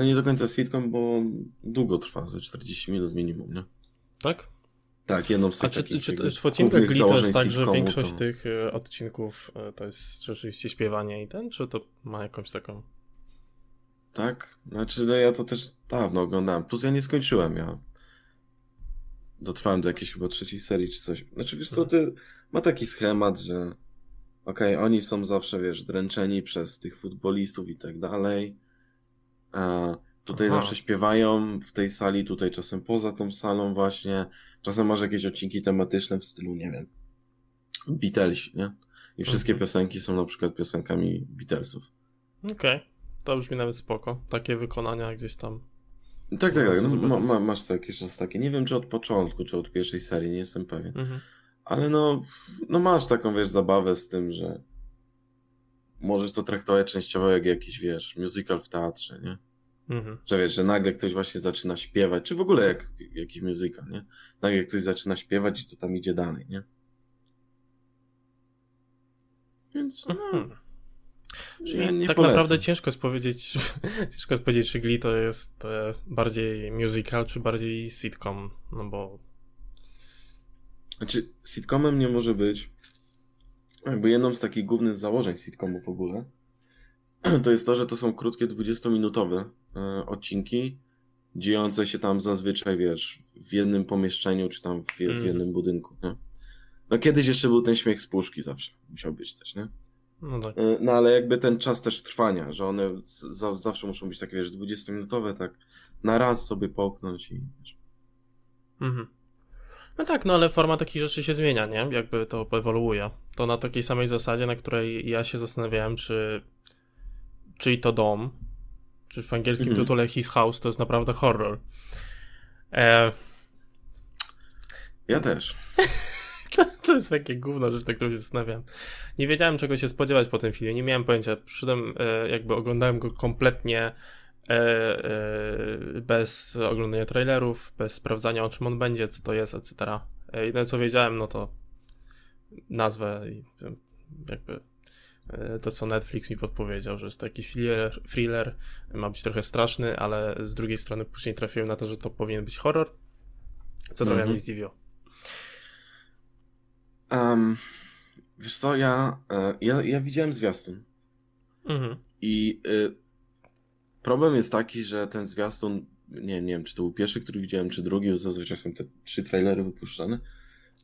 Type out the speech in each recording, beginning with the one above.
No nie do końca sitcom, bo długo trwa, ze 40 minut minimum, nie? Tak? Tak, jedną z A czy, czy, czy w odcinkach Glee to jest tak, że większość tych e, odcinków e, to jest rzeczywiście śpiewanie i ten, czy to ma jakąś taką... Tak? Znaczy, no ja to też dawno oglądałem. Plus ja nie skończyłem, ja dotrwałem do jakiejś chyba trzeciej serii czy coś. Znaczy, wiesz co, ty ma taki schemat, że okej, oni są zawsze, wiesz, dręczeni przez tych futbolistów i tak dalej. A tutaj Aha. zawsze śpiewają w tej sali, tutaj czasem poza tą salą właśnie. Czasem masz jakieś odcinki tematyczne w stylu, nie wiem, Beatlesi, nie? I wszystkie Mhm. piosenki są na przykład piosenkami Beatlesów. Okej, to brzmi nawet spoko. Takie wykonania gdzieś tam. Tak, tak, tak. No, ma, ma, masz to jakieś czas takie. Nie wiem, czy od początku, czy od pierwszej serii, nie jestem pewien. Mhm. Ale no, no masz taką, wiesz, zabawę z tym, że możesz to traktować częściowo jak jakiś, wiesz, musical w teatrze, nie? Mhm. Że wiesz, że nagle ktoś właśnie zaczyna śpiewać, czy w ogóle jak jakiś musical, nie? Nagle ktoś zaczyna śpiewać i to tam idzie dalej, nie? Więc no, Mhm. Czyli tak polecam. naprawdę ciężko jest powiedzieć, ciężko jest powiedzieć, czy Glee to jest e, bardziej musical, czy bardziej sitcom, no bo Znaczy, sitcomem nie może być. Jakby jedną z takich głównych założeń sitcomu w ogóle, to jest to, że to są krótkie 20-minutowe e, odcinki, dziejące się tam zazwyczaj, wiesz, w jednym pomieszczeniu, czy tam w, w Mhm. jednym budynku, nie? No kiedyś jeszcze był ten śmiech z puszki zawsze, musiał być też, nie? no tak. E, No ale jakby ten czas też trwania, że one za, zawsze muszą być takie, wiesz, 20-minutowe, tak na raz sobie połknąć i wiesz. Mhm. No tak, no ale forma takich rzeczy się zmienia, nie? Jakby to ewoluuje. To na takiej samej zasadzie, na której ja się zastanawiałem, czy czyj to dom, czy w angielskim Mhm. tytule His House to jest naprawdę horror. E, Ja też. to, to jest takie gówno rzecz, na którą się zastanawiałem. Nie wiedziałem, czego się spodziewać po tym filmie, nie miałem pojęcia. Przyszedłem, e, jakby oglądałem go kompletnie bez oglądania trailerów, bez sprawdzania, o czym on będzie, co to jest, etc. E, Jedyne, co wiedziałem, no to nazwę i e, jakby e, to, co Netflix mi podpowiedział, że jest taki thriller, thriller, ma być trochę straszny, ale z drugiej strony później trafiłem na to, że to powinien być horror, co trochę Mhm. mnie zdziwiło. Um, wiesz co, ja, e, ja, ja widziałem zwiastun Mhm. i y, problem jest taki, że ten zwiastun, nie, nie wiem, czy to był pierwszy, który widziałem, czy drugi, zazwyczaj są te trzy trailery wypuszczane,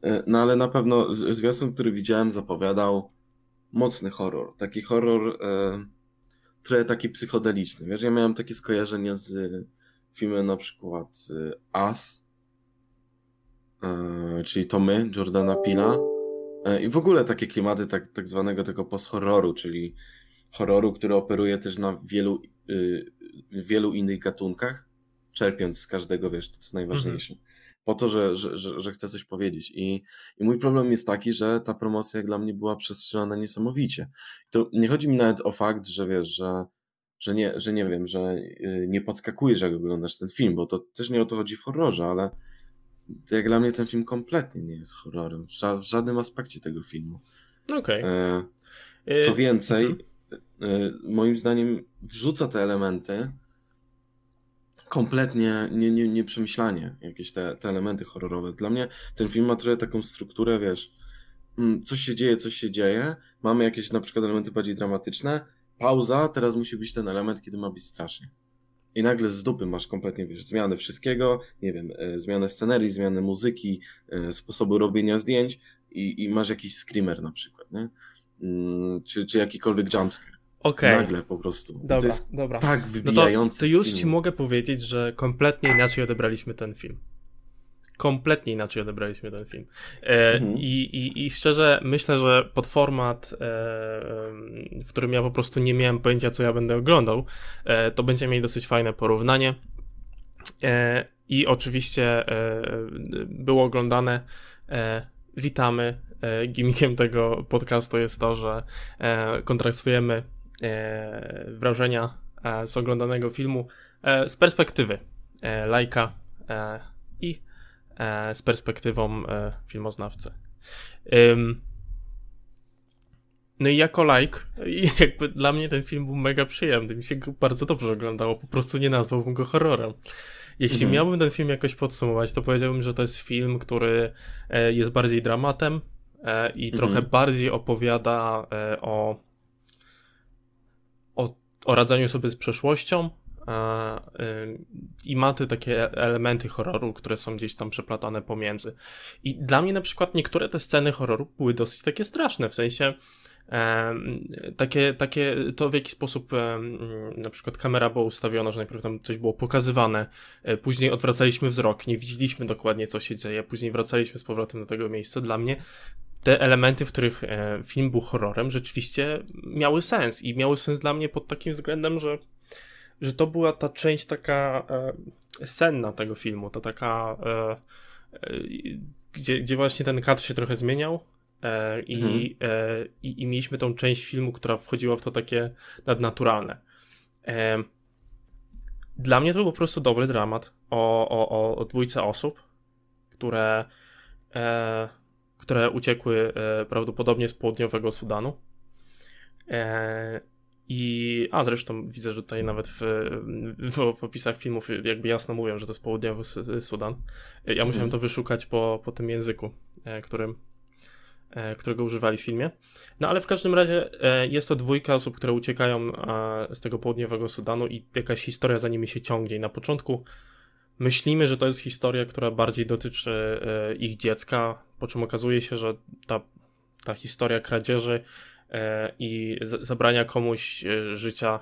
E, no ale na pewno zwiastun, który widziałem, zapowiadał mocny horror, taki horror e, trochę taki psychodeliczny, wiesz, ja miałem takie skojarzenia z filmem na przykład e, Us, e, czyli to my, Jordana Pila, E, I w ogóle takie klimaty tak, tak zwanego tego post-horroru, czyli horroru, który operuje też na wielu, y, wielu innych gatunkach, czerpiąc z każdego, wiesz, to co najważniejsze. Po to, że, że, że, że chcę coś powiedzieć. I, I mój problem jest taki, że ta promocja jak dla mnie była przestrzelona niesamowicie. To nie chodzi mi nawet o fakt, że wiesz, że, że, nie, że nie wiem, że y, nie podskakujesz, jak oglądasz ten film, bo to też nie o to chodzi w horrorze, ale jak dla mnie ten film kompletnie nie jest horrorem. W, ża- w żadnym aspekcie tego filmu. Okej. E, Y, co więcej, mhm. E, moim zdaniem wrzuca te elementy kompletnie nie, nie, nieprzemyślanie, jakieś te, te elementy horrorowe. Dla mnie ten film ma trochę taką strukturę, wiesz, mm, coś się dzieje, coś się dzieje, mamy jakieś na przykład elementy bardziej dramatyczne, pauza, teraz musi być ten element, kiedy ma być strasznie. I nagle z dupy masz kompletnie, wiesz, zmianę wszystkiego, nie wiem, e, zmianę scenerii, zmianę muzyki, e, sposobu robienia zdjęć i, i masz jakiś screamer na przykład, nie? Mm, czy, czy jakikolwiek jumpscare. Okej. Nagle po prostu. Dobra, To jest dobra. tak No to, to już ci mogę powiedzieć, że kompletnie inaczej odebraliśmy ten film. Kompletnie inaczej odebraliśmy ten film. E, Mhm. i, i, I szczerze myślę, że pod format, e, w którym ja po prostu nie miałem pojęcia, co ja będę oglądał, e, to będziemy mieli dosyć fajne porównanie. E, I oczywiście e, było oglądane. E, witamy. E, gimmickiem tego podcastu jest to, że kontrastujemy e, wrażenia e, z oglądanego filmu e, z perspektywy e, lajka e, i e, z perspektywą e, filmoznawcy. No i jako like, jakby dla mnie ten film był mega przyjemny, mi się go bardzo dobrze oglądało, po prostu nie nazwałbym go horrorem. Jeśli mhm. miałbym ten film jakoś podsumować, to powiedziałbym, że to jest film, który e, jest bardziej dramatem e, i mhm. trochę bardziej opowiada e, o, o, radzeniu sobie z przeszłością, i ma te takie elementy horroru, które są gdzieś tam przeplatane pomiędzy. I dla mnie na przykład niektóre te sceny horroru były dosyć takie straszne, w sensie takie, takie to w jaki sposób na przykład kamera była ustawiona, że najpierw tam coś było pokazywane, e, później odwracaliśmy wzrok, nie widzieliśmy dokładnie co się dzieje, później wracaliśmy z powrotem do tego miejsca. Dla mnie te elementy, w których e, film był horrorem, rzeczywiście miały sens i miały sens dla mnie pod takim względem, że, że to była ta część taka e, senna tego filmu, to taka gdzie, gdzie właśnie ten kadr się trochę zmieniał, E, i, mhm. e, i, i, mieliśmy tą część filmu, która wchodziła w to takie nadnaturalne. E, dla mnie to był po prostu dobry dramat o, o, o dwójce osób, które, e, które uciekły e, prawdopodobnie z południowego Sudanu. E, I, a zresztą widzę, że tutaj nawet w, w, w, opisach filmów jakby jasno mówią, że to jest południowy Sudan. Ja musiałem mhm. to wyszukać po, po tym języku, którym, E, którego używali w filmie. No ale w każdym razie e, jest to dwójka osób, które uciekają e, z tego południowego Sudanu i jakaś historia za nimi się ciągnie. I na początku myślimy, że to jest historia, która bardziej dotyczy ich dziecka, po czym okazuje się, że ta, ta historia kradzieży i zabrania komuś życia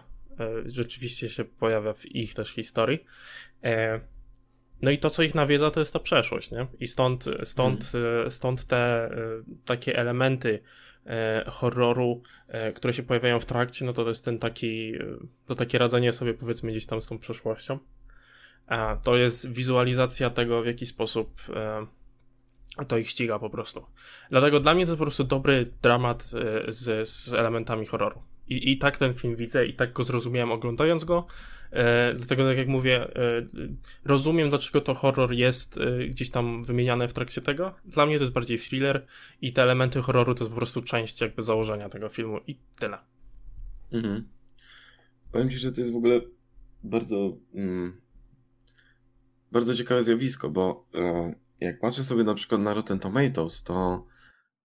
rzeczywiście się pojawia w ich też historii. No i to, co ich nawiedza, to jest ta przeszłość, nie? I stąd, stąd, hmm. stąd te e, takie elementy e, horroru, które się pojawiają w trakcie, no to to jest ten taki, to takie radzenie sobie powiedzmy gdzieś tam z tą przeszłością. A to jest wizualizacja tego, w jaki sposób to ich ściga po prostu. Dlatego dla mnie to po prostu dobry dramat z, z elementami horroru. I, I tak ten film widzę, i tak go zrozumiałem oglądając go. E, dlatego, tak jak mówię, e, rozumiem, dlaczego to horror jest e, gdzieś tam wymieniane w trakcie tego. Dla mnie to jest bardziej thriller i te elementy horroru to jest po prostu część jakby założenia tego filmu i tyle. Mhm. Powiem ci, że to jest w ogóle bardzo mm, bardzo ciekawe zjawisko, bo e, jak patrzę sobie na przykład na Rotten Tomatoes, to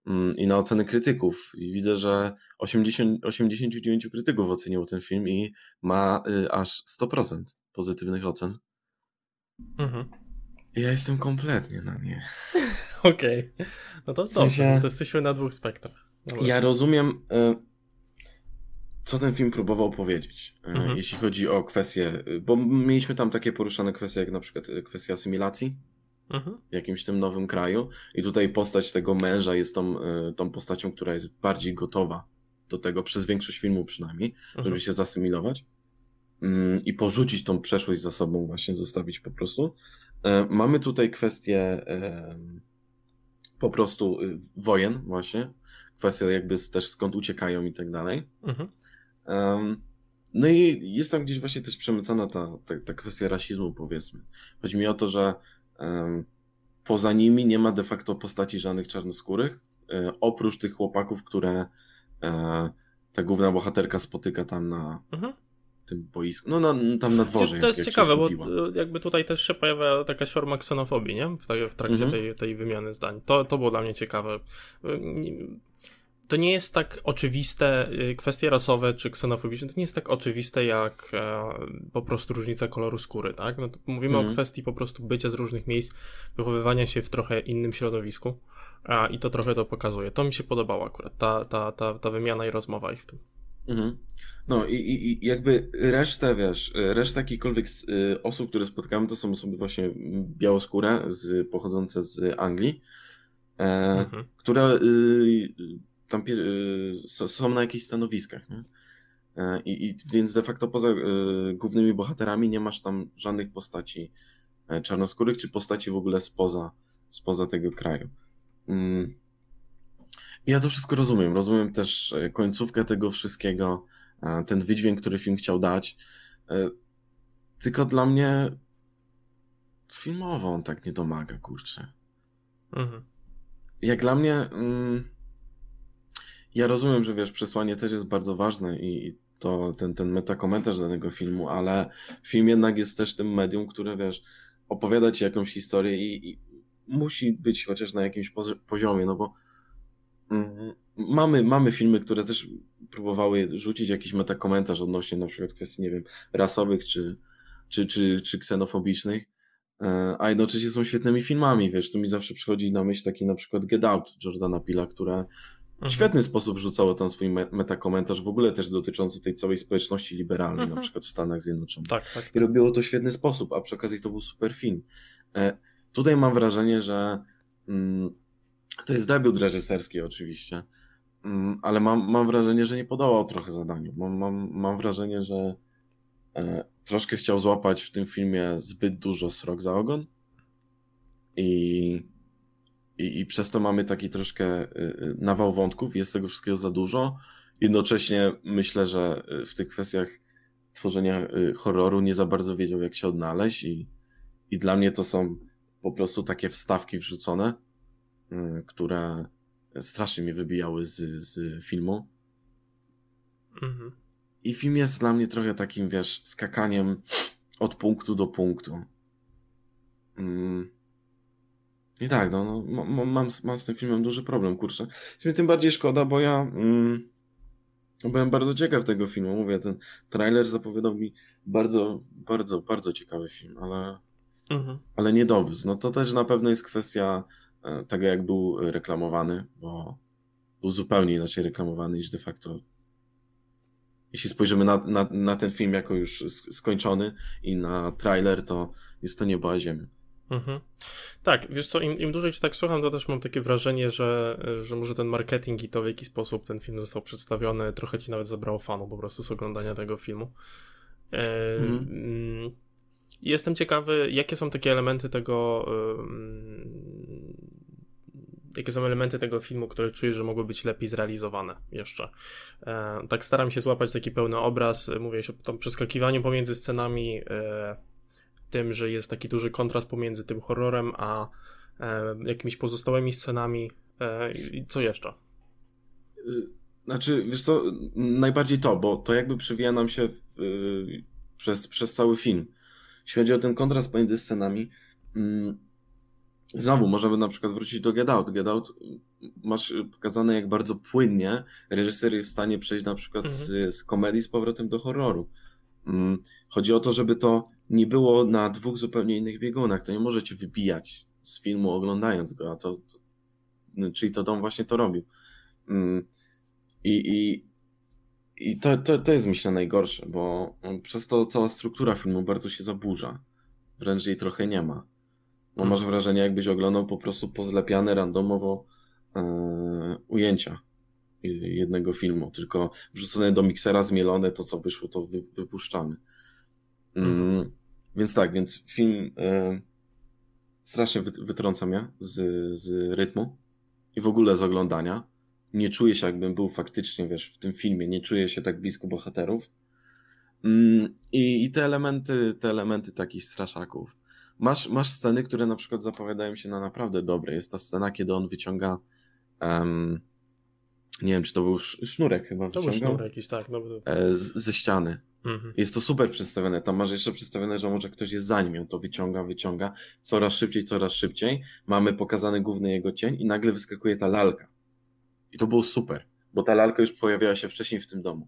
mm, i na oceny krytyków i widzę, że 80, 89 krytyków oceniło ten film i ma y, aż 100% pozytywnych ocen. Mhm. Ja jestem kompletnie na nie. Okej. Okay. No to w sensie... dobrze, to jesteśmy na dwóch spektrach. No ja rozumiem, y, co ten film próbował powiedzieć, y, mhm. jeśli chodzi o kwestie, bo mieliśmy tam takie poruszane kwestie, jak na przykład kwestia asymilacji mhm. w jakimś tym nowym kraju i tutaj postać tego męża jest tą, tą postacią, która jest bardziej gotowa do tego, przez większość filmu przynajmniej, mhm. żeby się zasymilować mm, i porzucić tą przeszłość za sobą, właśnie zostawić po prostu. E, mamy tutaj kwestię po prostu y, wojen właśnie, kwestia jakby też skąd uciekają i tak dalej. Mhm. No i jest tam gdzieś właśnie też przemycana ta, ta, ta kwestia rasizmu, powiedzmy. Chodzi mi o to, że poza nimi nie ma de facto postaci żadnych czarnoskórych, e, oprócz tych chłopaków, które e, ta główna bohaterka spotyka tam na mhm. tym boisku, no na, tam na dworze. To jest ciekawe, bo e, jakby tutaj też się pojawia jakaś forma ksenofobii, nie? W, w trakcie mhm. tej, tej wymiany zdań. To, to było dla mnie ciekawe. E, to nie jest tak oczywiste, e, kwestie rasowe czy ksenofobiczne, to nie jest tak oczywiste jak e, po prostu różnica koloru skóry, tak? No mówimy mhm. o kwestii po prostu bycia z różnych miejsc, wychowywania się w trochę innym środowisku. A, I to trochę to pokazuje. To mi się podobało akurat, ta, ta, ta, ta wymiana i rozmowa ich w tym. Mhm. No i, i, jakby resztę, wiesz, reszta jakichkolwiek y, osób, które spotkamy, to są osoby właśnie białoskóre, z, pochodzące z Anglii, e, mhm. które y, tam y, są na jakichś stanowiskach, nie? E, I, I, więc de facto poza y, głównymi bohaterami nie masz tam żadnych postaci e, czarnoskórych, czy postaci w ogóle spoza, spoza tego kraju. Mm. Ja to wszystko rozumiem. Rozumiem też e, końcówkę tego wszystkiego, ten wydźwięk, który film chciał dać. Tylko dla mnie filmowo on tak nie domaga, kurczę. Mhm. Jak dla mnie. Mm, ja rozumiem, że wiesz, przesłanie też jest bardzo ważne i to ten, ten metakomentarz danego filmu, ale film jednak jest też tym medium, które wiesz, opowiada ci jakąś historię i, i musi być chociaż na jakimś poziomie, no bo mm, mamy, mamy filmy, które też próbowały rzucić jakiś metakomentarz odnośnie na przykład kwestii, nie wiem, rasowych czy, czy, czy, czy ksenofobicznych, e, a jednocześnie są świetnymi filmami, wiesz, tu mi zawsze przychodzi na myśl taki na przykład Get Out Jordana Pila, które mhm. świetny sposób rzucało tam swój metakomentarz, w ogóle też dotyczący tej całej społeczności liberalnej, mhm. na przykład w Stanach Zjednoczonych. Tak, tak, tak. I robiło to w świetny sposób, a przy okazji to był super film. E, tutaj mam wrażenie, że mm, to jest debiut reżyserski oczywiście, mm, ale mam, mam wrażenie, że nie podołał trochę zadaniu. Mam, mam, mam wrażenie, że e, troszkę chciał złapać w tym filmie zbyt dużo srok za ogon i i, i przez to mamy taki troszkę y, y, nawał wątków, jest tego wszystkiego za dużo. Jednocześnie myślę, że y, w tych kwestiach tworzenia horroru nie za bardzo wiedział, jak się odnaleźć, i, i dla mnie to są po prostu takie wstawki wrzucone, które strasznie mnie wybijały z, z filmu. Mhm. I film jest dla mnie trochę takim, wiesz, skakaniem od punktu do punktu. Mm. I tak, no, no mam, mam z tym filmem duży problem, kurczę. Jest mi tym bardziej szkoda, bo ja mm, byłem bardzo ciekaw tego filmu. Mówię, ten trailer zapowiadał mi bardzo, bardzo, bardzo ciekawy film, ale, mhm. ale nie dowiózł. No to też na pewno jest kwestia e, tego, jak był reklamowany, bo był zupełnie inaczej reklamowany niż de facto. Jeśli spojrzymy na, na, na ten film jako już skończony i na trailer, to jest to niebo a ziemia. Mhm. Tak, wiesz co, im, im dłużej cię tak słucham, to też mam takie wrażenie, że, że może ten marketing i to w jaki sposób ten film został przedstawiony trochę ci nawet zabrało fanu po prostu z oglądania tego filmu. E, mhm. Mm, jestem ciekawy, jakie są takie elementy tego jakie są elementy tego filmu, które czuję, że mogły być lepiej zrealizowane jeszcze. E, tak staram się złapać taki pełny obraz, mówię się o przeskakiwaniu pomiędzy scenami, e, tym, że jest taki duży kontrast pomiędzy tym horrorem a e, jakimiś pozostałymi scenami. E, I co jeszcze? Y, znaczy, wiesz co, najbardziej to, bo to jakby przewija nam się y, przez, przez cały film. Jeśli chodzi o ten kontrast pomiędzy scenami, mm, znowu możemy na przykład wrócić do Get Out. Get Out y, masz pokazane, jak bardzo płynnie reżyser jest w stanie przejść na przykład mhm. z, z komedii z powrotem do horroru. Mm, chodzi o to, żeby to nie było na dwóch zupełnie innych biegunach. To nie możecie wybijać z filmu oglądając go, a to, to no, czyli to dom właśnie to robił. Mm, I, i, i to, to, to jest myślę najgorsze, bo przez to cała struktura filmu bardzo się zaburza. Wręcz jej trochę nie ma. Bo masz hmm. wrażenie, jakbyś oglądał po prostu pozlepiane randomowo e, ujęcia jednego filmu, tylko wrzucone do miksera, zmielone, to co wyszło, to wy, wypuszczamy. Mm, mhm. Więc tak, więc film e, strasznie wytrąca mnie z, z rytmu i w ogóle z oglądania. Nie czuję się, jakbym był faktycznie, wiesz, w tym filmie, nie czuję się tak blisko bohaterów. Mm, I, i te elementy, te elementy takich straszaków. Masz, masz sceny, które na przykład zapowiadają się na naprawdę dobre. Jest ta scena, kiedy on wyciąga um, nie wiem, czy to był sznurek chyba To był sznurek jakiś, tak. No, e, z, ze ściany. Mhm. Jest to super przedstawione. Tam masz jeszcze przedstawione, że może ktoś jest za nim, on to wyciąga, wyciąga, coraz szybciej, coraz szybciej. Mamy pokazany główny jego cień i nagle wyskakuje ta lalka. I to było super, bo ta lalka już pojawiała się wcześniej w tym domu.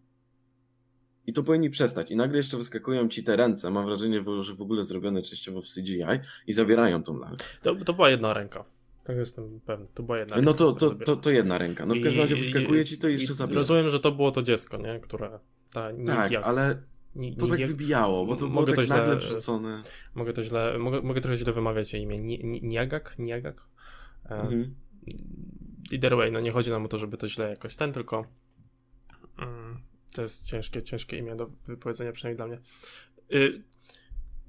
I to powinni przestać. I nagle jeszcze wyskakują ci te ręce, mam wrażenie, że w ogóle zrobione częściowo w CGI i zabierają tą lalkę. To, to była jedna ręka. Tak jestem pewny. To była jedna No to, to, to, to, jedna ręka. No w każdym razie wyskakuje ci to i jeszcze zabiera. Rozumiem, że to było to dziecko, nie? Które ta Tak, ale ni, to tak wybijało, bo to mogę było tak nagle wrzucone. Mogę to źle, mogę, mogę trochę źle wymawiać jej imię. Niagak? Niagak? E, mhm. Either way, no nie chodzi nam o to, żeby to źle jakoś ten, tylko mm, to jest ciężkie, ciężkie imię do wypowiedzenia, przynajmniej dla mnie.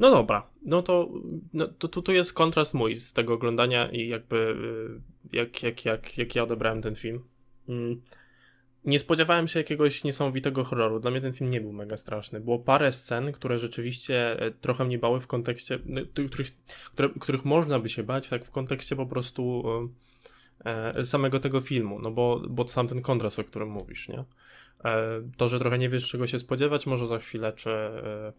No dobra, no to, no to, to, to jest kontrast mój z tego oglądania i jakby y, jak, jak, jak, jak ja odebrałem ten film. Mm. Nie spodziewałem się jakiegoś niesamowitego horroru. Dla mnie ten film nie był mega straszny. Było parę scen, które rzeczywiście e, trochę mnie bały w kontekście, no, których, które, których można by się bać, tak w kontekście po prostu e, samego tego filmu, no bo, bo sam ten kontrast, o którym mówisz, nie? E, to, że trochę nie wiesz, czego się spodziewać, może za chwilę, czy, e,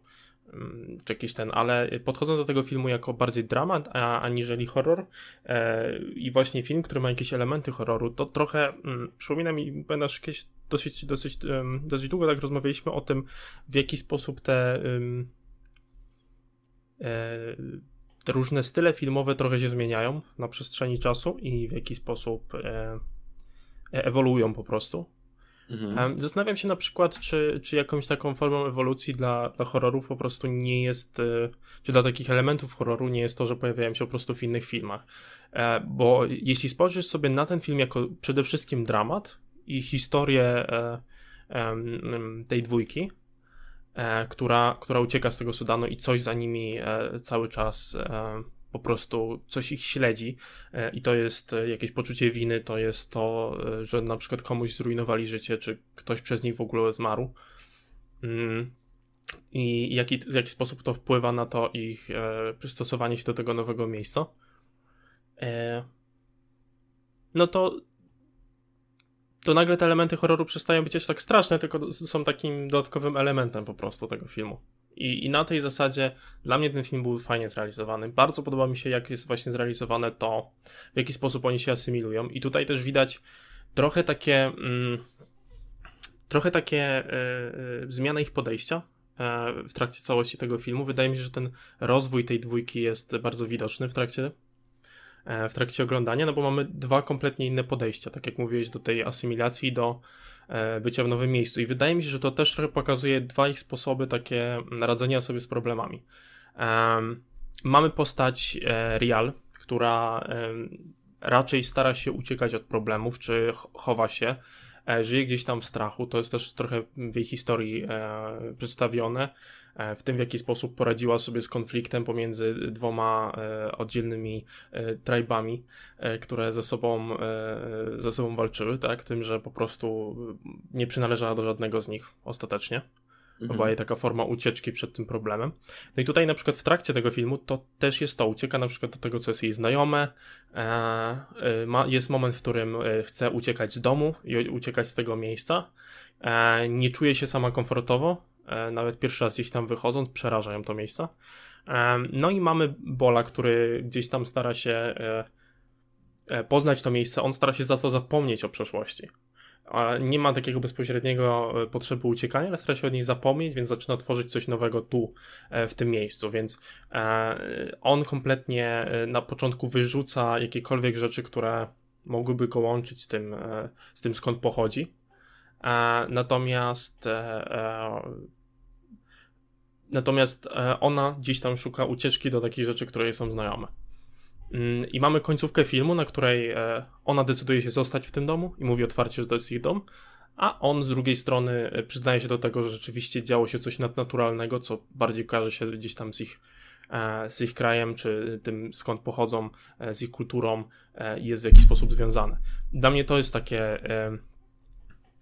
czy jakiś ten, ale podchodząc do tego filmu jako bardziej dramat, a, aniżeli horror e, i właśnie film, który ma jakieś elementy horroru, to trochę mm, przypomina mi, pamiętasz, jakieś dosyć, dosyć, dosyć długo tak rozmawialiśmy o tym, w jaki sposób te, te różne style filmowe trochę się zmieniają na przestrzeni czasu i w jaki sposób ewoluują po prostu. Mhm. Zastanawiam się na przykład, czy, czy jakąś taką formą ewolucji dla, dla horrorów po prostu nie jest, e, czy dla takich elementów horroru nie jest to, że pojawiają się po prostu w innych filmach. E, bo jeśli spojrzysz sobie na ten film jako przede wszystkim dramat i historię e, tej dwójki, która, która ucieka z tego Sudanu i coś za nimi cały czas po prostu coś ich śledzi e, i to jest e, jakieś poczucie winy, to jest to, e, że na przykład komuś zrujnowali życie, czy ktoś przez nich w ogóle zmarł. Mm. I jaki, w jaki sposób to wpływa na to ich przystosowanie się do tego nowego miejsca. no to to nagle te elementy horroru przestają być aż tak straszne, tylko są takim dodatkowym elementem po prostu tego filmu. I, I na tej zasadzie dla mnie ten film był fajnie zrealizowany. Bardzo podoba mi się, jak jest właśnie zrealizowane to, w jaki sposób oni się asymilują. I tutaj też widać trochę takie. Mm, trochę takie y, y, zmiany ich podejścia y, w trakcie całości tego filmu. Wydaje mi się, że ten rozwój tej dwójki jest bardzo widoczny w trakcie w trakcie oglądania, no bo mamy dwa kompletnie inne podejścia, tak jak mówiłeś, do tej asymilacji, do E, bycia w nowym miejscu. I wydaje mi się, że to też pokazuje dwa ich sposoby takie radzenia sobie z problemami. Mamy postać e, Real, która raczej stara się uciekać od problemów, czy chowa się, e, żyje gdzieś tam w strachu. To jest też trochę w jej historii przedstawione. E, w tym w jaki sposób poradziła sobie z konfliktem pomiędzy dwoma e, oddzielnymi e, tribami, które ze sobą, ze sobą walczyły, tak? Tym, że po prostu nie przynależała do żadnego z nich ostatecznie. Była jej taka forma ucieczki przed tym problemem. No i tutaj na przykład w trakcie tego filmu to też jest to, ucieka na przykład do tego, co jest jej znajome. ma, jest moment, w którym chce uciekać z domu i uciekać z tego miejsca. nie czuje się sama komfortowo, nawet pierwszy raz gdzieś tam wychodząc, przerażają to miejsca. E, no i mamy Bola, który gdzieś tam stara się e, poznać to miejsce, on stara się za to zapomnieć o przeszłości. Nie ma takiego bezpośredniego potrzeby uciekania, ale stara się od niej zapomnieć, więc zaczyna tworzyć coś nowego tu, w tym miejscu. Więc on kompletnie na początku wyrzuca jakiekolwiek rzeczy, które mogłyby go łączyć z tym, z tym skąd pochodzi. Natomiast Natomiast e, ona gdzieś tam szuka ucieczki do takich rzeczy, które jej są znajome. Mm, I mamy końcówkę filmu, na której e, ona decyduje się zostać w tym domu i mówi otwarcie, że to jest ich dom, a on z drugiej strony e, przyznaje się do tego, że rzeczywiście działo się coś nadnaturalnego, co bardziej kojarzy się gdzieś tam z ich, z ich krajem, czy tym skąd pochodzą, z ich kulturą jest w jakiś sposób związane. Dla mnie to jest takie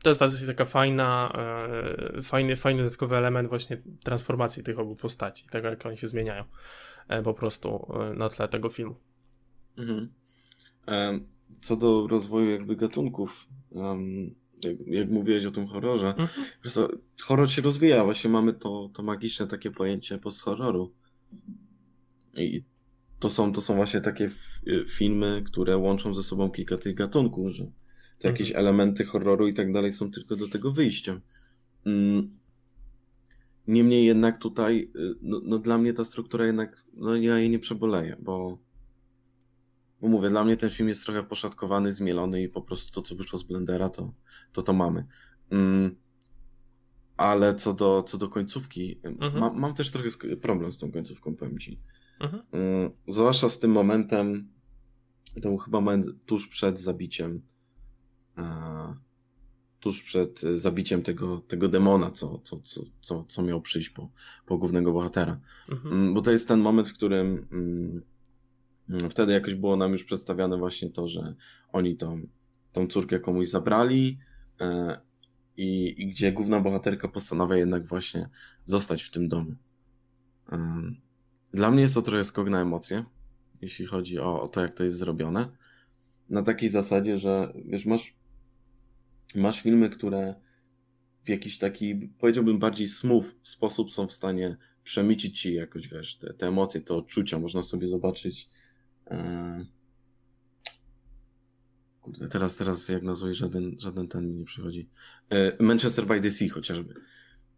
to jest taka fajna, e, fajny, fajny dodatkowy element właśnie transformacji tych obu postaci, tego jak oni się zmieniają e, po prostu e, na tle tego filmu. Mhm. Co do rozwoju jakby gatunków, jak, jak mówiłeś o tym horrorze, mhm. horror się rozwija, właśnie mamy to, to magiczne takie pojęcie post-horroru. I to są, to są właśnie takie filmy, które łączą ze sobą kilka tych gatunków, że to jakieś mhm. elementy horroru i tak dalej są tylko do tego wyjściem. Mm. Niemniej jednak tutaj, y, no, no, dla mnie ta struktura jednak, no ja jej nie przeboleję, bo, bo mówię, dla mnie ten film jest trochę poszatkowany, zmielony i po prostu to, co wyszło z Blendera, to to, to mamy. Mm. Ale co do, co do końcówki, mhm. ma, mam też trochę problem z tą końcówką, powiem ci. Mhm. Mm, zwłaszcza z tym momentem, to chyba tuż przed zabiciem tuż przed zabiciem tego, tego demona, co, co, co, co, co miał przyjść po, po głównego bohatera. Mhm. Mm, bo to jest ten moment, w którym mm, wtedy jakoś było nam już przedstawiane właśnie to, że oni tą, tą córkę komuś zabrali e, i, i gdzie główna bohaterka postanawia jednak właśnie zostać w tym domu. E, dla mnie jest to trochę skok na emocje, jeśli chodzi o, o to, jak to jest zrobione. na takiej zasadzie, że wiesz, masz, masz filmy, które w jakiś taki, powiedziałbym, bardziej smooth sposób są w stanie przemycić ci jakoś, wiesz, te, te emocje, te odczucia. Można sobie zobaczyć. E... Kurde, teraz, teraz jak nazwać, żaden, żaden ten mi nie przychodzi. E... Manchester by the Sea chociażby.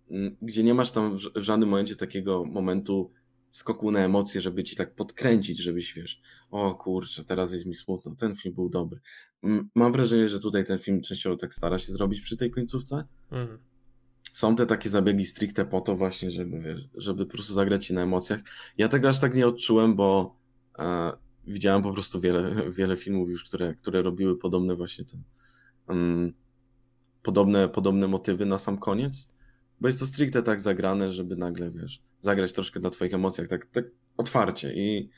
Mm, gdzie nie masz tam w żadnym momencie takiego momentu skoku na emocje, żeby ci tak podkręcić, żebyś wiesz, o kurczę, teraz jest mi smutno, ten film był dobry. Mam wrażenie, że tutaj ten film częściowo tak stara się zrobić przy tej końcówce. Mhm. Są te takie zabiegi stricte po to właśnie, żeby, żeby po prostu zagrać ci na emocjach. Ja tego aż tak nie odczułem, bo e, widziałem po prostu wiele, wiele filmów już, które, które robiły podobne właśnie te um, podobne, podobne motywy na sam koniec, bo jest to stricte tak zagrane, żeby nagle, wiesz, zagrać troszkę na twoich emocjach, tak, tak otwarcie i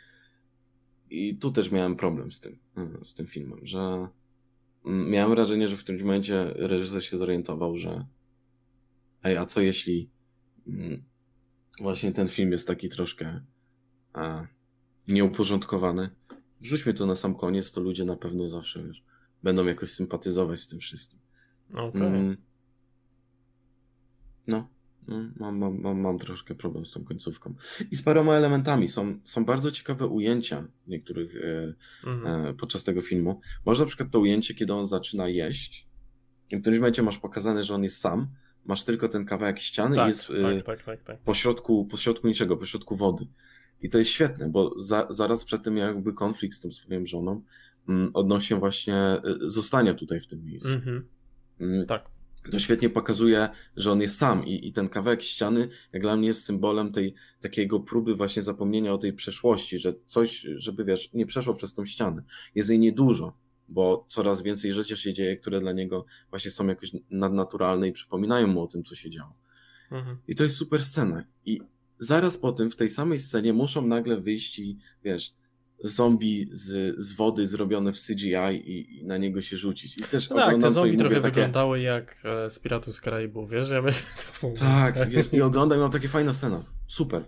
i tu też miałem problem z tym, z tym filmem, że miałem wrażenie, że w którymś momencie reżyser się zorientował, że ej, a co jeśli właśnie ten film jest taki troszkę a, nieuporządkowany? Wrzućmy to na sam koniec, to ludzie na pewno zawsze wiesz, będą jakoś sympatyzować z tym wszystkim. Okay. Mm, no. No, mam, mam, mam, mam troszkę problem z tą końcówką. I z paroma elementami. Są, są bardzo ciekawe ujęcia niektórych e, mhm. e, podczas tego filmu. Może na przykład to ujęcie, kiedy on zaczyna jeść. I w którymś momencie masz pokazane, że on jest sam. Masz tylko ten kawałek ściany tak, i jest e, tak, tak, tak, tak. Pośrodku, pośrodku niczego, pośrodku wody. I to jest świetne, bo za, zaraz przed tym jakby konflikt z tą swoją żoną mm, odnośnie właśnie e, zostania tutaj w tym miejscu. Mhm. Mm. Tak to świetnie pokazuje, że on jest sam i, i ten kawałek ściany, jak dla mnie, jest symbolem tej takiego próby właśnie zapomnienia o tej przeszłości, że coś, żeby wiesz, nie przeszło przez tą ścianę. Jest jej niedużo, bo coraz więcej rzeczy się dzieje, które dla niego właśnie są jakoś nadnaturalne i przypominają mu o tym, co się działo. Mhm. I to jest super scena. I zaraz po tym, w tej samej scenie, muszą nagle wyjść i wiesz, zombie z, z wody zrobione w CGI i, i na niego się rzucić. I też no tak, te zombie trochę takie... wyglądały jak e, z Piratów z Karaibu, wiesz? Ja tak, wiesz, i oglądam, mam takie fajna scena. Super. Y,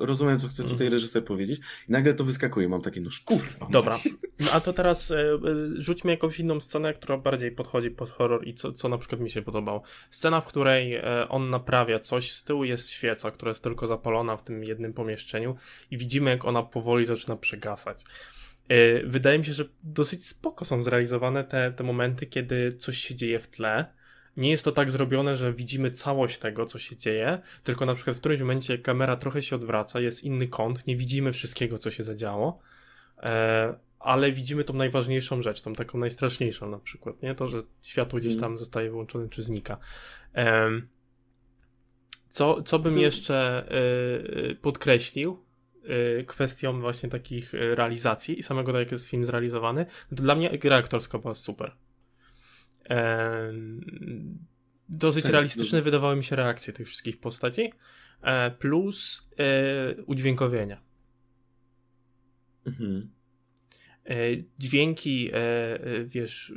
rozumiem, co chce tutaj mm. reżyser powiedzieć. I nagle to wyskakuje. Mam takie, no szkurwa. Dobra. No, a to teraz e, e, rzućmy jakąś inną scenę, która bardziej podchodzi pod horror i co, co na przykład mi się podobało. Scena, w której e, on naprawia coś, z tyłu jest świeca, która jest tylko zapalona w tym jednym pomieszczeniu i widzimy, jak ona powoli zaczyna przegasać. Wydaje mi się, że dosyć spoko są zrealizowane te, te momenty, kiedy coś się dzieje w tle nie jest to tak zrobione, że widzimy całość tego, co się dzieje, tylko na przykład w którymś momencie kamera trochę się odwraca, jest inny kąt, nie widzimy wszystkiego, co się zadziało, e, ale widzimy tą najważniejszą rzecz, tą taką najstraszniejszą na przykład, nie? To, że światło gdzieś mhm. tam zostaje wyłączone czy znika. Co, co bym jeszcze e, podkreślił, e, kwestią właśnie takich realizacji i samego tak jak jest film zrealizowany, to dla mnie gra aktorska była super dosyć tak, realistyczne wydawały mi się reakcje tych wszystkich postaci, e, plus e, udźwiękowienia. Mhm. E, dźwięki, wiesz,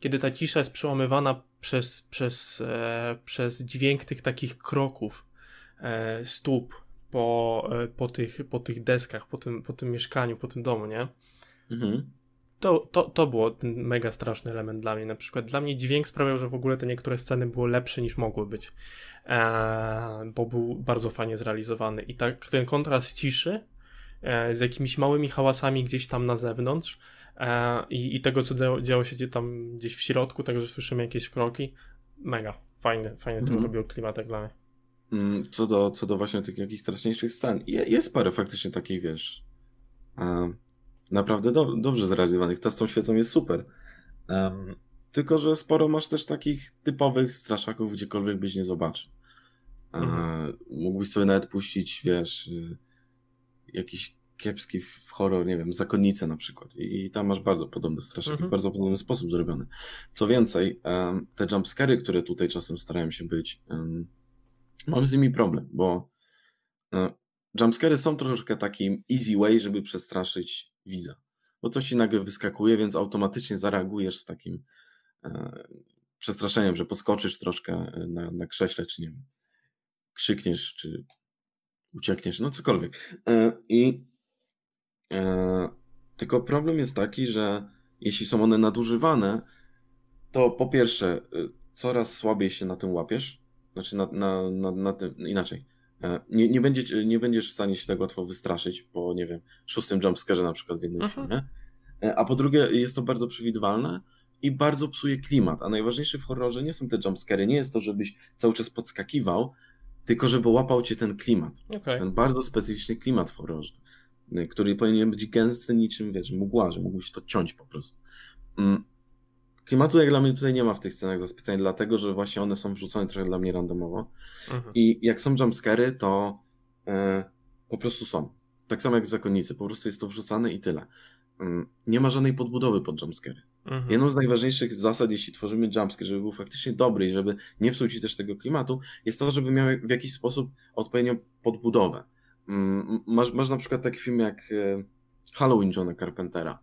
kiedy ta cisza jest przełamywana przez, przez, przez dźwięk tych takich kroków stóp po, po, tych, po tych deskach, po tym, po tym mieszkaniu, po tym domu, nie? Mhm to, to, to było ten mega straszny element dla mnie. Na przykład dla mnie dźwięk sprawiał, że w ogóle te niektóre sceny były lepsze niż mogły być, e, bo był bardzo fajnie zrealizowany. I tak ten kontrast ciszy e, z jakimiś małymi hałasami gdzieś tam na zewnątrz e, i, i tego, co działo, działo się tam gdzieś w środku, tego, że słyszymy jakieś kroki, mega fajny, fajny mhm. to robił klimatek dla mnie. Mm, co do, co do właśnie tych jakichś straszniejszych scen, jest parę faktycznie takich, wiesz, naprawdę do, dobrze zrealizowanych. Ta z tą świecą jest super. Um, tylko, że sporo masz też takich typowych straszaków, gdziekolwiek byś nie zobaczył. Mhm. mógłbyś sobie nawet puścić, wiesz, y, jakiś kiepski w horror, nie wiem, zakonnicę na przykład. I, i tam masz bardzo podobne straszaki, mhm. w bardzo podobny sposób zrobione. Co więcej, um, te jumpscary, które tutaj czasem starają się być, um, mam z nimi problem, bo um, jumpscary są troszkę takim easy way, żeby przestraszyć widza. Bo coś ci nagle wyskakuje, więc automatycznie zareagujesz z takim e, przestraszeniem, że podskoczysz troszkę e, na, na krześle, czy nie wiem, krzykniesz, czy uciekniesz, no cokolwiek. E, I e, tylko problem jest taki, że jeśli są one nadużywane, to po pierwsze, y, coraz słabiej się na tym łapiesz. Znaczy, na, na, na, na tym, inaczej. E, nie, nie, będzie, nie będziesz w stanie się tak łatwo wystraszyć po, nie wiem, szóstym jumpscarze na przykład w jednym mhm. filmie. E, a po drugie, jest to bardzo przewidywalne i bardzo psuje klimat. A najważniejsze w horrorze nie są te jumpscary, nie jest to, żebyś cały czas podskakiwał, tylko żeby łapał cię ten klimat. Okay. Ten bardzo specyficzny klimat w horrorze, y, który powinien być gęsty niczym, wiesz, mgła, że mógłbyś to ciąć po prostu. Klimatu jak dla mnie tutaj nie ma w tych scenach za specjalnie, dlatego że właśnie one są wrzucone trochę dla mnie randomowo. Mhm. I jak są jumpscary, to e, po prostu są. Tak samo jak w Zakonnicy, po prostu jest to wrzucane i tyle. Mm, nie ma żadnej podbudowy pod jumpscary. Mhm. Jedną z najważniejszych zasad, jeśli tworzymy jumpscare, żeby był faktycznie dobry i żeby nie psuł ci też tego klimatu, jest to, żeby miał w jakiś sposób odpowiednią podbudowę. Mm, masz, masz na przykład taki film jak e, Halloween Johna Carpentera,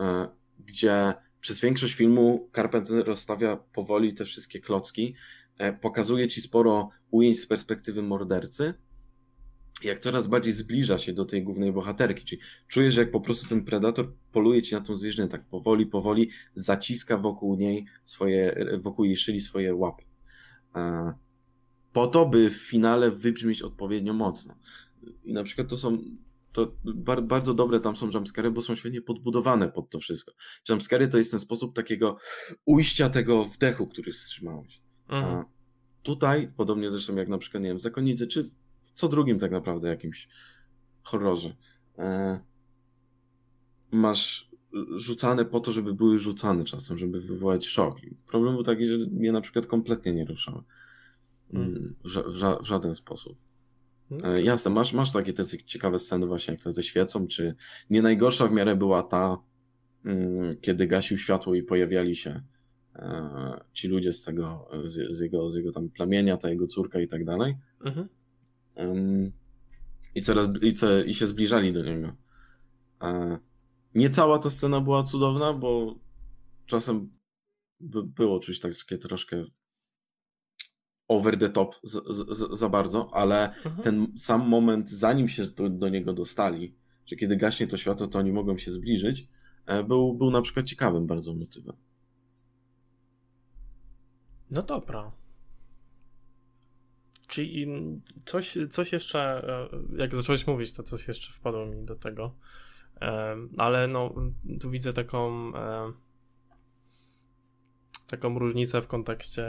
e, gdzie przez większość filmu Carpenter rozstawia powoli te wszystkie klocki, e, pokazuje ci sporo ujęć z perspektywy mordercy, jak coraz bardziej zbliża się do tej głównej bohaterki, czyli czujesz, że jak po prostu ten predator poluje ci na tą zwierzynę, tak powoli, powoli zaciska wokół niej swoje, wokół jej szyli swoje łapy. E, po to, by w finale wybrzmieć odpowiednio mocno. I na przykład to są to bardzo dobre tam są jumpscary, bo są świetnie podbudowane pod to wszystko. Jumpscary to jest ten sposób takiego ujścia tego wdechu, który wstrzymałeś. Mhm. tutaj, podobnie zresztą jak na przykład, nie wiem, w Zakonnicy, czy w co drugim tak naprawdę jakimś horrorze, e, masz rzucane po to, żeby były rzucane czasem, żeby wywołać szok. Problem był taki, że mnie na przykład kompletnie nie ruszały. Mhm. W, ża w żaden sposób. No. Jasne, masz, masz takie te ciekawe sceny właśnie jak to ze świecą, czy nie najgorsza w miarę była ta, mm, kiedy gasił światło i pojawiali się e, ci ludzie z tego, z, z, jego, z jego tam plemienia, ta jego córka i tak dalej. Mhm. I, coraz, i, co, I się zbliżali do niego. E, nie cała ta scena była cudowna, bo czasem by było czuć takie troszkę over the top z, z, za bardzo, ale mhm. ten sam moment, zanim się do, do, niego dostali, że kiedy gaśnie to światło, to oni mogą się zbliżyć, e, był, był na przykład ciekawym bardzo motywem. No dobra. Czyli coś, coś jeszcze, e, jak zacząłeś mówić, to coś jeszcze wpadło mi do tego. E, ale no, tu widzę taką taką różnicę w kontekście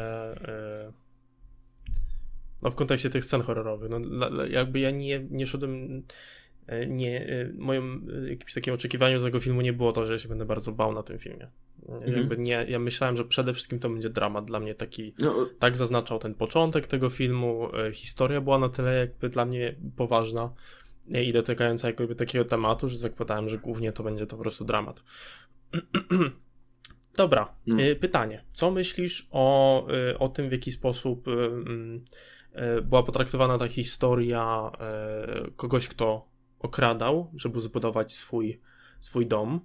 no w kontekście tych scen horrorowych. No, jakby ja nie, nie szedłem. E, nie, e, moim e, jakimś takim oczekiwaniu tego filmu nie było to, że ja się będę bardzo bał na tym filmie. Mhm. Jakby nie, ja myślałem, że przede wszystkim to będzie dramat dla mnie taki, no. tak zaznaczał ten początek tego filmu, historia była na tyle jakby dla mnie poważna i dotykająca jakby takiego tematu, że zakładałem, że głównie to będzie to po prostu dramat. Dobra, no. pytanie. Co myślisz o, o tym, w jaki sposób mm, była potraktowana ta historia e, kogoś, kto okradał, żeby zbudować swój, swój dom.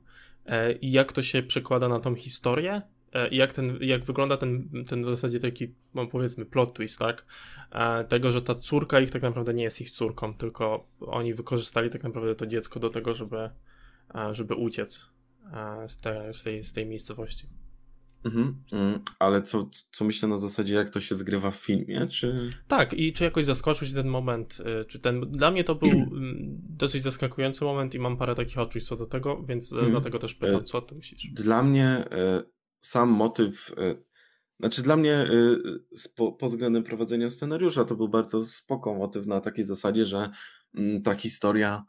E, I jak to się przekłada na tą historię? I jak, ten, jak wygląda ten, ten w zasadzie taki, powiedzmy, plot twist, tak? Tego, że ta córka ich tak naprawdę nie jest ich córką, tylko oni wykorzystali tak naprawdę to dziecko do tego, żeby, żeby uciec z, z, tej, z tej miejscowości. Mhm, mm, ale co, co myślę na zasadzie, jak to się zgrywa w filmie, czy... Tak, i czy jakoś zaskoczyć ten moment, y, czy ten... Dla mnie to był mm, dosyć zaskakujący moment i mam parę takich odczuć co do tego, więc hmm. dlatego też pytam, e, co ty myślisz? Dla mnie e, sam motyw... Znaczy dla mnie pod względem prowadzenia scenariusza to był bardzo spoko motyw na takiej zasadzie, że mm, ta historia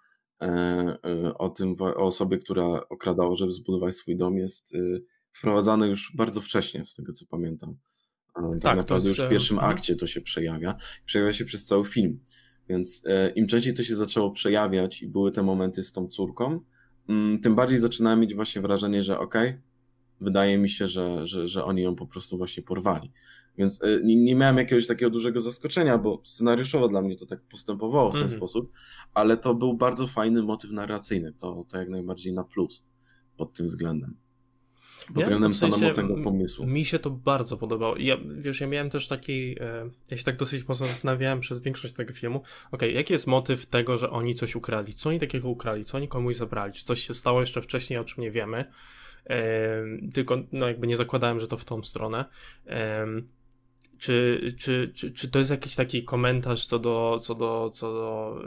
o tym, o osobie, która okradała, żeby zbudować swój dom jest wprowadzane już bardzo wcześnie, z tego co pamiętam. Tak, tak naprawdę już w pierwszym mhm. akcie to się przejawia. Przejawia się przez cały film. Więc e, im częściej to się zaczęło przejawiać i były te momenty z tą córką, mm, tym bardziej zaczynałem mieć właśnie wrażenie, że okej, okay, wydaje mi się, że, że, że oni ją po prostu właśnie porwali. Więc e, nie, nie, miałem jakiegoś takiego dużego zaskoczenia, bo scenariuszowo dla mnie to tak postępowało w ten mhm. sposób, ale to był bardzo fajny motyw narracyjny. To, to jak najbardziej na plus pod tym względem. Pod względem w sensie, samego tego pomysłu. Mi się to bardzo podobało. Ja, wiesz, ja miałem też taki, e, ja się tak dosyć mocno zastanawiałem przez większość tego filmu, okej, okay, jaki jest motyw tego, że oni coś ukradli? Co oni takiego ukradli? Co oni komuś zabrali? Czy coś się stało jeszcze wcześniej, o czym nie wiemy? tylko no jakby nie zakładałem, że to w tą stronę. Czy, czy, czy, czy to jest jakiś taki komentarz co do, co do, co do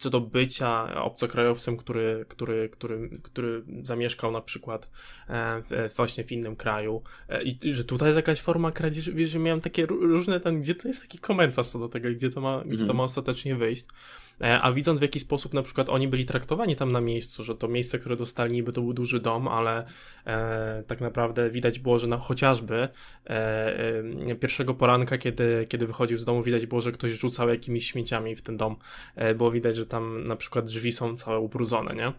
co do bycia obcokrajowcem, który, który, który, który zamieszkał na przykład e, właśnie w innym kraju e, i że tutaj jest jakaś forma kradzieży, wiesz, że miałem takie różne tam, gdzie to jest taki komentarz co do tego, gdzie to ma, gdzie to mhm. ma ostatecznie wyjść. E, a widząc w jaki sposób na przykład oni byli traktowani tam na miejscu, że to miejsce, które dostali niby to był duży dom, ale e, tak naprawdę widać było, że na chociażby e, e, pierwszego poranka, kiedy, kiedy wychodził z domu, widać było, że ktoś rzucał jakimiś śmieciami w ten dom. E, było widać, że tam na przykład drzwi są całe ubrudzone, nie?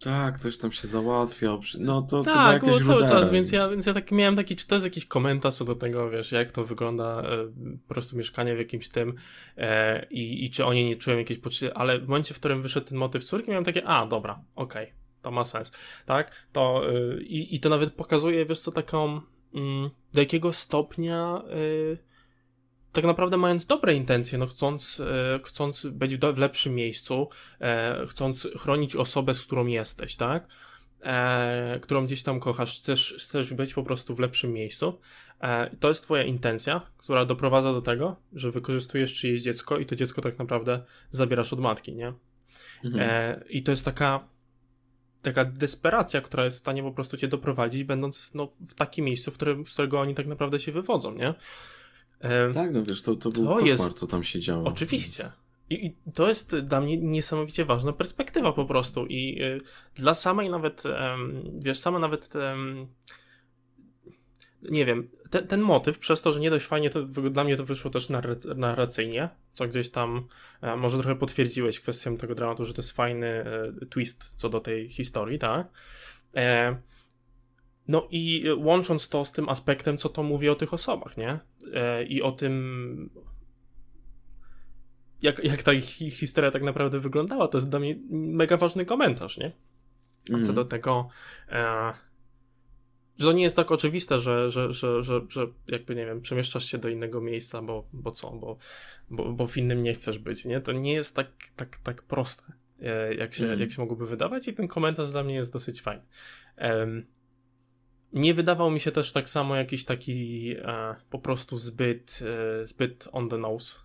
Tak, ktoś tam się załatwiał. No to, tak, to było cały czas, więc ja, więc ja tak miałem taki, czy to jest jakiś komentarz co do tego, wiesz, jak to wygląda e, po prostu mieszkanie w jakimś tym e, i, i czy oni nie czują jakiejś potrzeby, ale w momencie, w którym wyszedł ten motyw córki, miałem takie, a dobra, okej, okay, to ma sens, tak? To e, i, i to nawet pokazuje, wiesz co, taką mm, do jakiego stopnia y, tak naprawdę mając dobre intencje, no chcąc, e, chcąc być w, w lepszym miejscu, e, chcąc chronić osobę, z którą jesteś, tak? E, którą gdzieś tam kochasz, chcesz, chcesz być po prostu w lepszym miejscu. E, to jest twoja intencja, która doprowadza do tego, że wykorzystujesz czyjeś dziecko i to dziecko tak naprawdę zabierasz od matki, nie? Mhm. E, I to jest taka taka desperacja, która jest w stanie po prostu cię doprowadzić, będąc no, w takim miejscu, w którym, z którego oni tak naprawdę się wywodzą, nie? Tak, no wiesz, to, to był to koszmar, jest... co tam się działo. Oczywiście. I, I, to jest dla mnie niesamowicie ważna perspektywa po prostu. I y, dla samej nawet, wiesz, sama nawet, nie wiem, te, ten motyw, przez to, że nie dość fajnie, to dla mnie to wyszło też narracyjnie, co gdzieś tam e, może trochę potwierdziłeś kwestią tego dramatu, że to jest fajny e, twist co do tej historii, tak? E, no i łącząc to z tym aspektem, co to mówi o tych osobach, nie? E, I o tym, jak, jak ta historia tak naprawdę wyglądała, to jest dla mnie mega ważny komentarz, nie? A co do tego, e, że to nie jest tak oczywiste, że, że, że, że, że jakby, nie wiem, przemieszczasz się do innego miejsca, bo, bo co, bo, bo, bo w innym nie chcesz być, nie? To nie jest tak, tak, tak proste, e, jak się, mm. jak się mogłoby wydawać i ten komentarz dla mnie jest dosyć fajny. Nie wydawał mi się też tak samo jakiś taki e, po prostu zbyt, e, zbyt on the nose,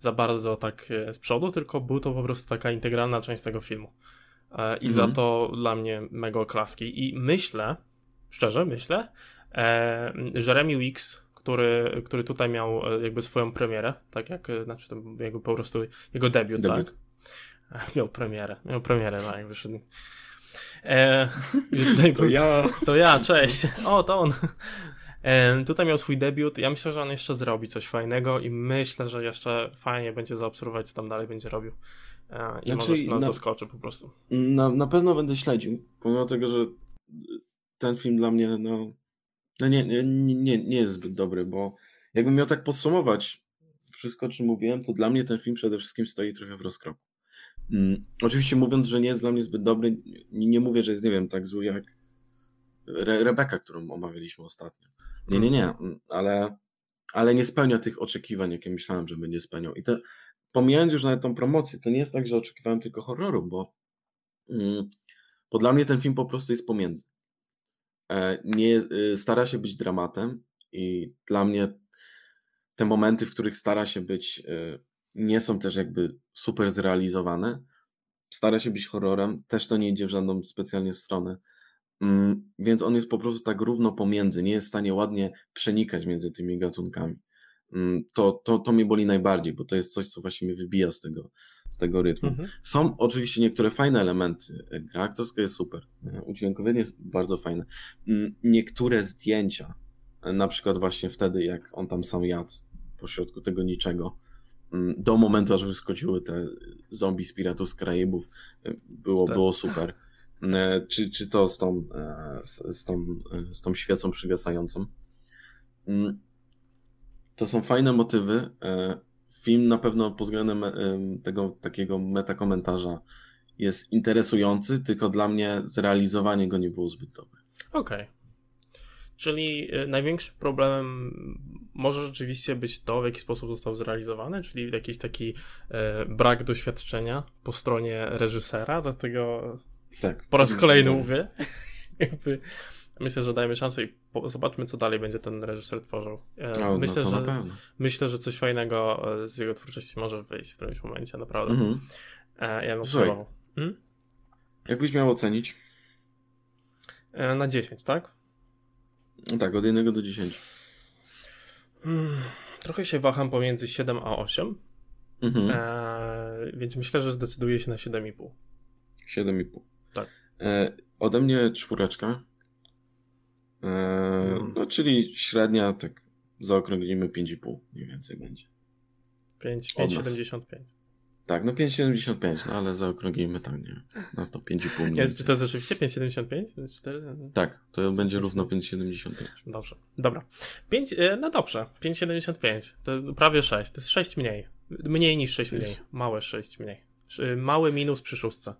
za bardzo tak e, z przodu, tylko był to po prostu taka integralna część tego filmu. E, I za mhm. to dla mnie mega klaski. I myślę, szczerze myślę, e, że Remy Weeks, który, który tutaj miał e, jakby swoją premierę, tak jak, znaczy to jego po prostu, jego debiut, debiut. tak? Miał premierę, miał premierę, tak, jak wyszedł E, tutaj to ja. To ja, cześć. O, to on. E, tutaj miał swój debiut. Ja myślę, że on jeszcze zrobi coś fajnego i myślę, że jeszcze fajnie będzie zaobserwować, co tam dalej będzie robił. E, I znaczy, może nas na, zaskoczy po prostu. Na, na pewno będę śledził, pomimo tego, że ten film dla mnie no, no nie, nie, nie, nie jest zbyt dobry, bo jakbym miał tak podsumować wszystko, o czym mówiłem, to dla mnie ten film przede wszystkim stoi trochę w rozkroku. Mm, oczywiście mówiąc, że nie jest dla mnie zbyt dobry, nie, nie mówię, że jest, nie wiem, tak zły jak Re Rebeka, którą omawialiśmy ostatnio. Nie, nie, nie, mhm. ale, ale nie spełnia tych oczekiwań, jakie myślałem, że będzie spełniał. I to, pomijając już nawet tą promocję, to nie jest tak, że oczekiwałem tylko horroru, bo, mm, bo dla mnie ten film po prostu jest pomiędzy. E, nie, y, stara się być dramatem i dla mnie te momenty, w których stara się być y, nie są też jakby super zrealizowane. Stara się być horrorem, też to nie idzie w żadną specjalnie stronę. Mm, więc on jest po prostu tak równo pomiędzy, nie jest w stanie ładnie przenikać między tymi gatunkami. Mm, to, to, to mnie boli najbardziej, bo to jest coś, co właśnie mnie wybija z tego, z tego rytmu. Mhm. Są oczywiście niektóre fajne elementy. Gra aktorska jest super. Udźwiękowienie jest bardzo fajne. Mm, niektóre zdjęcia, na przykład właśnie wtedy, jak on tam sam jadł pośrodku tego niczego, do momentu, aż wyskoczyły te zombie z Piratów z Karaibów, e, było, tak. było super. E, czy, czy to z tą, e, z, tą, z tą świecą przygasającą. Mm, to są fajne motywy. Film na pewno pod względem tego takiego metakomentarza jest interesujący, tylko dla mnie zrealizowanie go nie było zbyt dobre. Okej. Okay. Czyli e, największym problemem może rzeczywiście być to, w jaki sposób został zrealizowany, czyli jakiś taki e, brak doświadczenia po stronie reżysera, dlatego Tak. Po raz kolejny mówię. Jakby myślę, że dajmy szansę i zobaczmy, co dalej będzie ten reżyser tworzył. E, O, myślę, no że, myślę, że coś fajnego z jego twórczości może wyjść w którymś momencie, naprawdę. Mhm. E, ja bym Słuchaj. Hmm? Jakbyś miał ocenić? Na 10, tak? No tak, od 1 do 10. Hmm, trochę się waham pomiędzy 7 a 8, Mhm. e, więc myślę, że zdecyduję się na 7,5. 7,5. Tak. E, ode mnie czwóreczka. E, Mm. No, czyli średnia, tak zaokrąglimy 5,5 mniej więcej będzie. 5, Od nas. 5,75. Tak, no 5,75, no ale zaokrąglimy tak, nie no to 5,5 mniej Nie, czy to jest rzeczywiście 5,75? 4? Tak, to będzie równo 5,75. Dobrze, dobra. 5, e, no dobrze, 5,75 to prawie 6, to jest 6 mniej. Mniej niż 6 mniej, małe 6 mniej. Sz- Mały minus przy szóstce.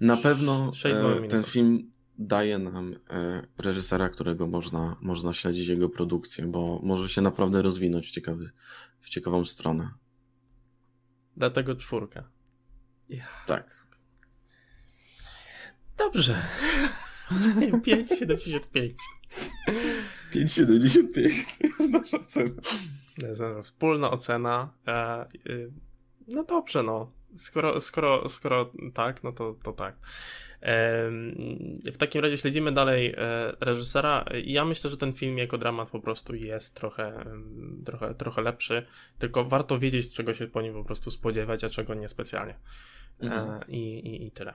Na pewno Sześć z e, małym ten film daje nam e, reżysera, którego można, można śledzić jego produkcję, bo może się naprawdę rozwinąć w, ciekawy, w ciekawą stronę. Dlatego czwórka. Tak. Dobrze. 5,75. 5,75 to jest nasza cena. To jest nasza Wspólna ocena. E, y, no dobrze, no. Skoro, skoro, skoro tak, no to, to tak. W takim razie śledzimy dalej e, reżysera. Ja myślę, że ten film jako dramat po prostu jest trochę, trochę, trochę lepszy, tylko warto wiedzieć, czego się po nim po prostu spodziewać, a czego niespecjalnie. Mhm. E, I, i, I tyle.